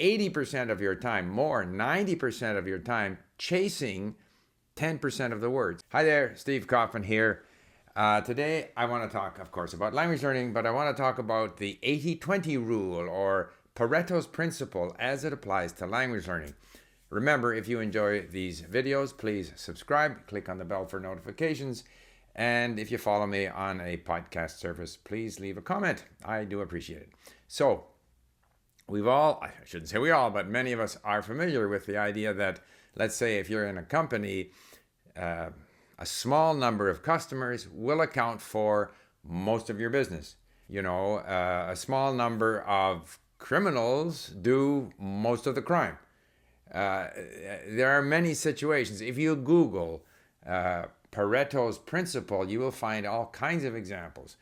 80% of your time, more, 90% of your time chasing 10% of the words. Hi there, Steve Kaufmann here. Uh, today, I want to talk, of course, about language learning, but I want to talk about the 80 20 rule or Pareto's principle as it applies to language learning. Remember, if you enjoy these videos, please subscribe, click on the bell for notifications, and if you follow me on a podcast service, please leave a comment. I do appreciate it. So, we've all, I shouldn't say we all, but many of us are familiar with the idea that, let's say, if you're in a company, uh, a small number of customers will account for most of your business. You know, uh, a small number of criminals do most of the crime. Uh, there are many situations. If you Google uh, Pareto's principle, you will find all kinds of examples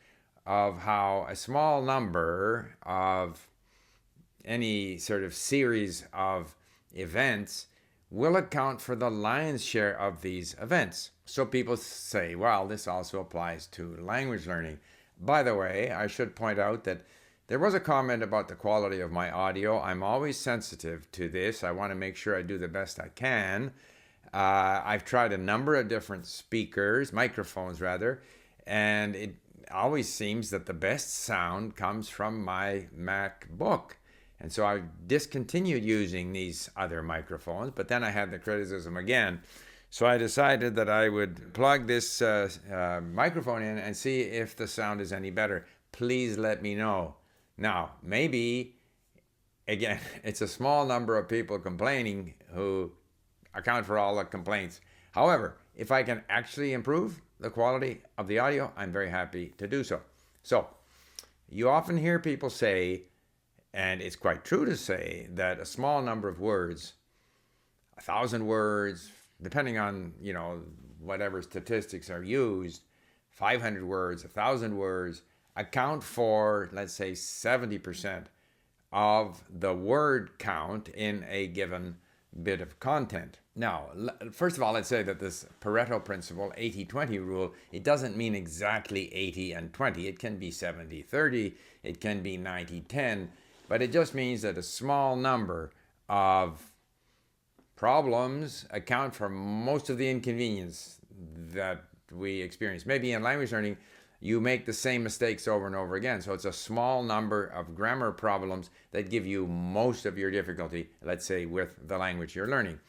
of how a small number of any sort of series of events will account for the lion's share of these events. So people say, well, this also applies to language learning. By the way, I should point out that there was a comment about the quality of my audio. I'm always sensitive to this. I want to make sure I do the best I can. Uh, I've tried a number of different speakers, microphones rather, and it always seems that the best sound comes from my MacBook. And so I discontinued using these other microphones, but then I had the criticism again. So I decided that I would plug this uh, uh, microphone in and see if the sound is any better. Please let me know. Now, maybe, again, it's a small number of people complaining who account for all the complaints. However, if I can actually improve the quality of the audio, I'm very happy to do so. So, you often hear people say, and it's quite true to say that a small number of words, a thousand words, depending on you know whatever statistics are used, 500 words, a thousand words, account for let's say 70% of the word count in a given bit of content. Now, first of all, let's say that this Pareto principle, 80 20 rule, it doesn't mean exactly 80 and 20. It can be 70 30, it can be 90 10 but it just means that a small number of problems account for most of the inconvenience that we experience. Maybe in language learning, you make the same mistakes over and over again. So it's a small number of grammar problems that give you most of your difficulty, let's say, with the language you're learning.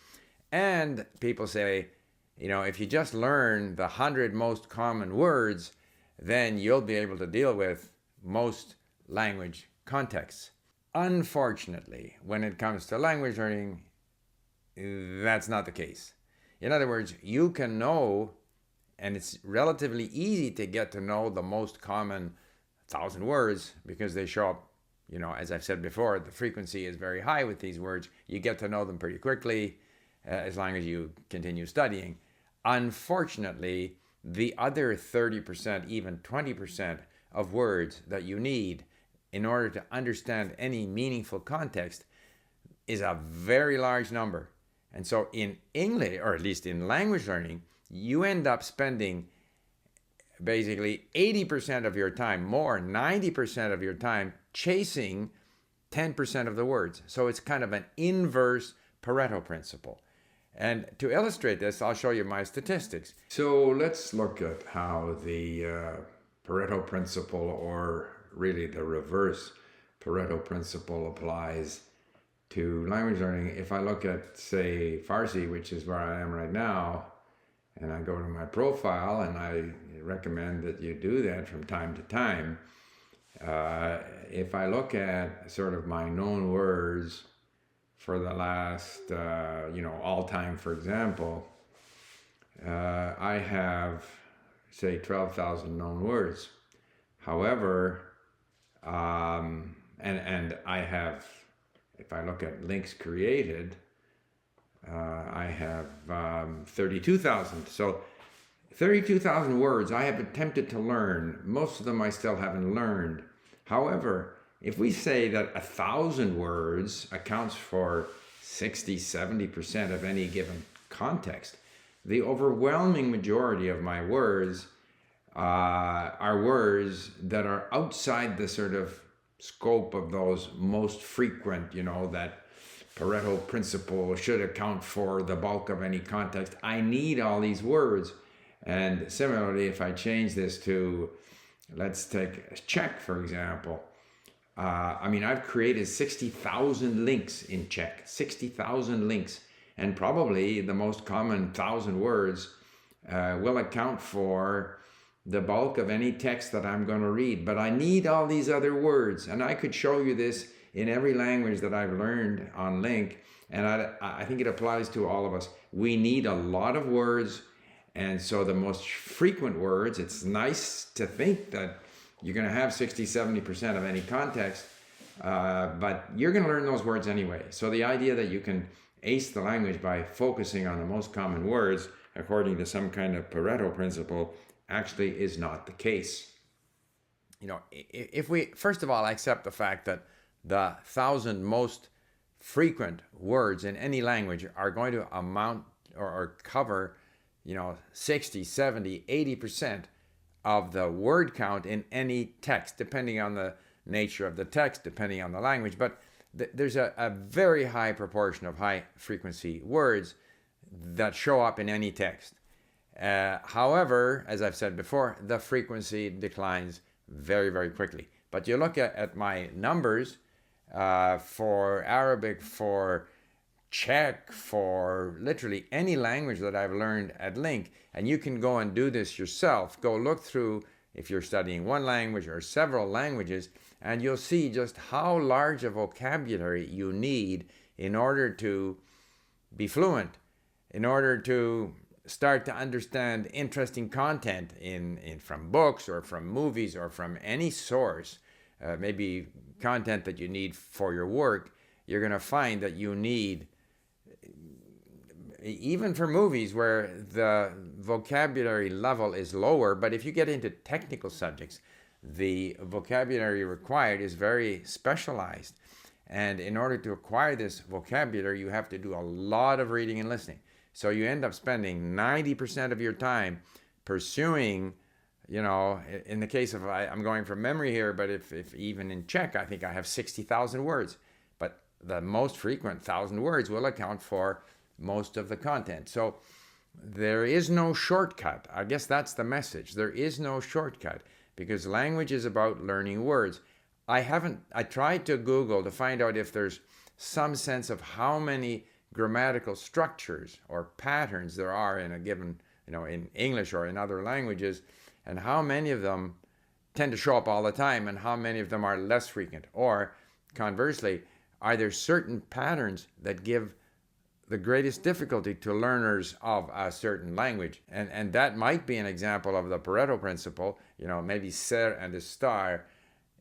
And people say, you know, if you just learn the 100 most common words, then you'll be able to deal with most language contexts. Unfortunately, when it comes to language learning, that's not the case. In other words, you can know, and it's relatively easy to get to know the most common thousand words because they show up, you know, as I've said before, the frequency is very high with these words. You get to know them pretty quickly uh, as long as you continue studying. Unfortunately, the other 30%, even 20% of words that you need in order to understand any meaningful context is a very large number. And so in English, or at least in language learning, you end up spending basically 80% of your time, more, 90% of your time chasing 10% of the words. So it's kind of an inverse Pareto principle. And to illustrate this, I'll show you my statistics. So let's look at how the uh, Pareto principle or really the reverse Pareto principle applies to language learning. If I look at, say, Farsi, which is where I am right now, and I go to my profile and I recommend that you do that from time to time. Uh, if I look at sort of my known words for the last, uh, you know, all time, for example, uh, I have, say, 12,000 known words. However, um, and and I have, if I look at links created, uh, I have um, thirty-two thousand. So. 32,000 words I have attempted to learn. Most of them I still haven't learned. However, if we say that a thousand words accounts for 60, 70% of any given context, the overwhelming majority of my words uh, are words that are outside the sort of scope of those most frequent, you know, that Pareto principle should account for the bulk of any context. I need all these words. And similarly, if I change this to, let's take Czech, for example. Uh, I mean, I've created 60,000 links in Czech, 60,000 links, and probably the most common thousand words uh, will account for the bulk of any text that I'm going to read. But I need all these other words, and I could show you this in every language that I've learned on LingQ, and I, I think it applies to all of us. We need a lot of words, and so the most frequent words, it's nice to think that you're going to have 60, 70% of any context, uh, but you're going to learn those words anyway. So the idea that you can ace the language by focusing on the most common words, according to some kind of Pareto principle, actually is not the case. You know, if we, first of all, accept the fact that the thousand most frequent words in any language are going to amount or, or cover, you know, 60, 70, 80% of the word count in any text, depending on the nature of the text, depending on the language. But th- there's a, a very high proportion of high frequency words that show up in any text. Uh, however, as I've said before, the frequency declines very, very quickly. But you look at, at my numbers uh, for Arabic, for Czech, for literally any language that I've learned at LingQ, and you can go and do this yourself. Go look through if you're studying one language or several languages, and you'll see just how large a vocabulary you need in order to be fluent, in order to start to understand interesting content in, in from books or from movies or from any source, uh, maybe content that you need for your work, you're going to find that you need even for movies where the vocabulary level is lower, but if you get into technical subjects, the vocabulary required is very specialized. And in order to acquire this vocabulary, you have to do a lot of reading and listening. So you end up spending 90% of your time pursuing, you know, in the case of, I, am going from memory here, but if, if even in Czech, I think I have 60,000 words. But the most frequent 1,000 words will account for most of the content. So there is no shortcut. I guess that's the message. There is no shortcut because language is about learning words. I haven't, I tried to Google to find out if there's some sense of how many grammatical structures or patterns there are in a given, you know, in English or in other languages, and how many of them tend to show up all the time and how many of them are less frequent. Or conversely, are there certain patterns that give the greatest difficulty to learners of a certain language? And, and that might be an example of the Pareto principle. You know, maybe ser and estar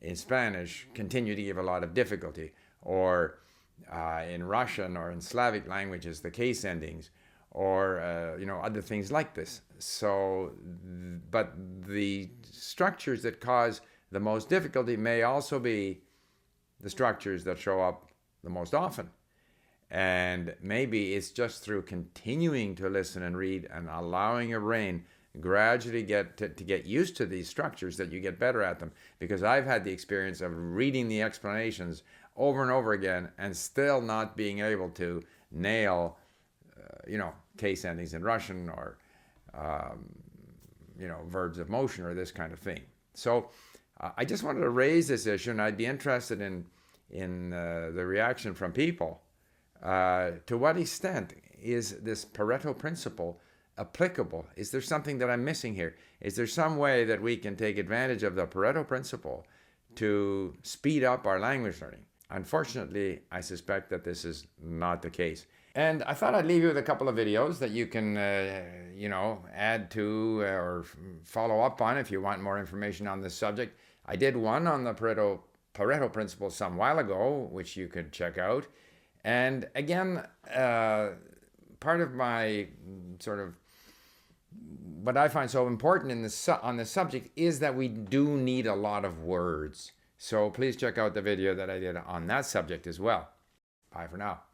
in Spanish continue to give a lot of difficulty. Or uh, in Russian or in Slavic languages, the case endings, or uh, you know other things like this. So, but the structures that cause the most difficulty may also be the structures that show up the most often. And maybe it's just through continuing to listen and read and allowing your brain gradually get to, to, get used to these structures that you get better at them. Because I've had the experience of reading the explanations over and over again and still not being able to nail, uh, you know, case endings in Russian or, um, you know, verbs of motion or this kind of thing. So uh, I just wanted to raise this issue, and I'd be interested in in uh, the reaction from people. Uh, to what extent is this Pareto principle applicable? Is there something that I'm missing here? Is there some way that we can take advantage of the Pareto principle to speed up our language learning? Unfortunately, I suspect that this is not the case. And I thought I'd leave you with a couple of videos that you can, uh, you know, add to uh, or follow up on if you want more information on this subject. I did one on the Pareto, Pareto principle some while ago, which you could check out. And again, uh, part of my sort of what I find so important in this on this subject is that we do need a lot of words. So please check out the video that I did on that subject as well. Bye for now.